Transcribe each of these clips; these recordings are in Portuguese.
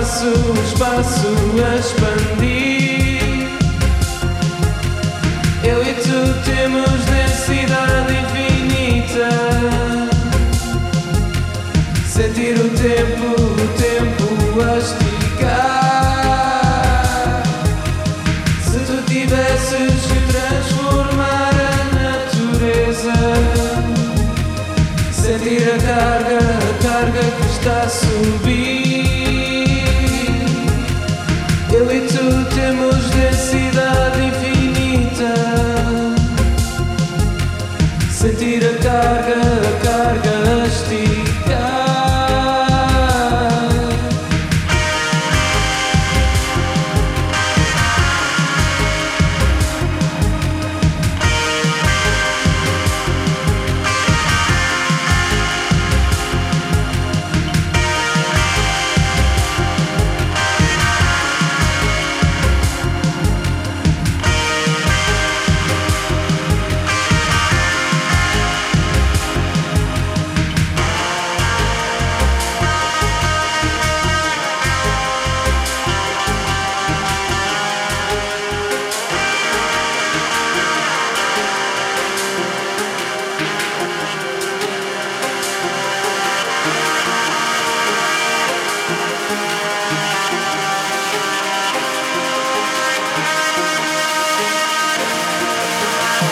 espaço, espaço a expandir. Eu e tu temos densidade infinita. Sentir o tempo, o tempo a esticar. Se tu tivesses que transformar a natureza, sentir a carga, a carga que está a subir.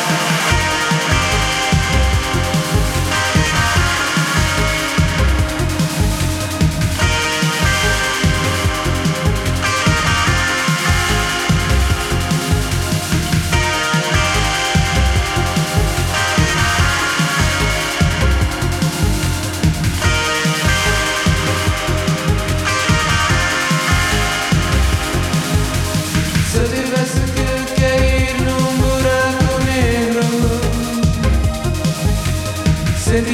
Se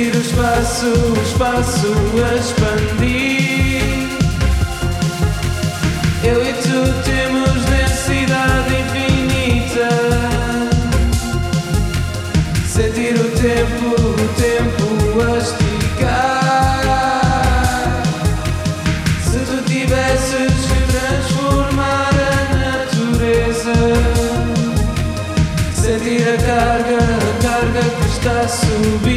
sentir o espaço, o espaço a expandir. Eu e tu temos densidade infinita. Sentir o tempo, o tempo a esticar. Se tu tivesses que transformar a natureza, sentir a carga, a carga que está subindo.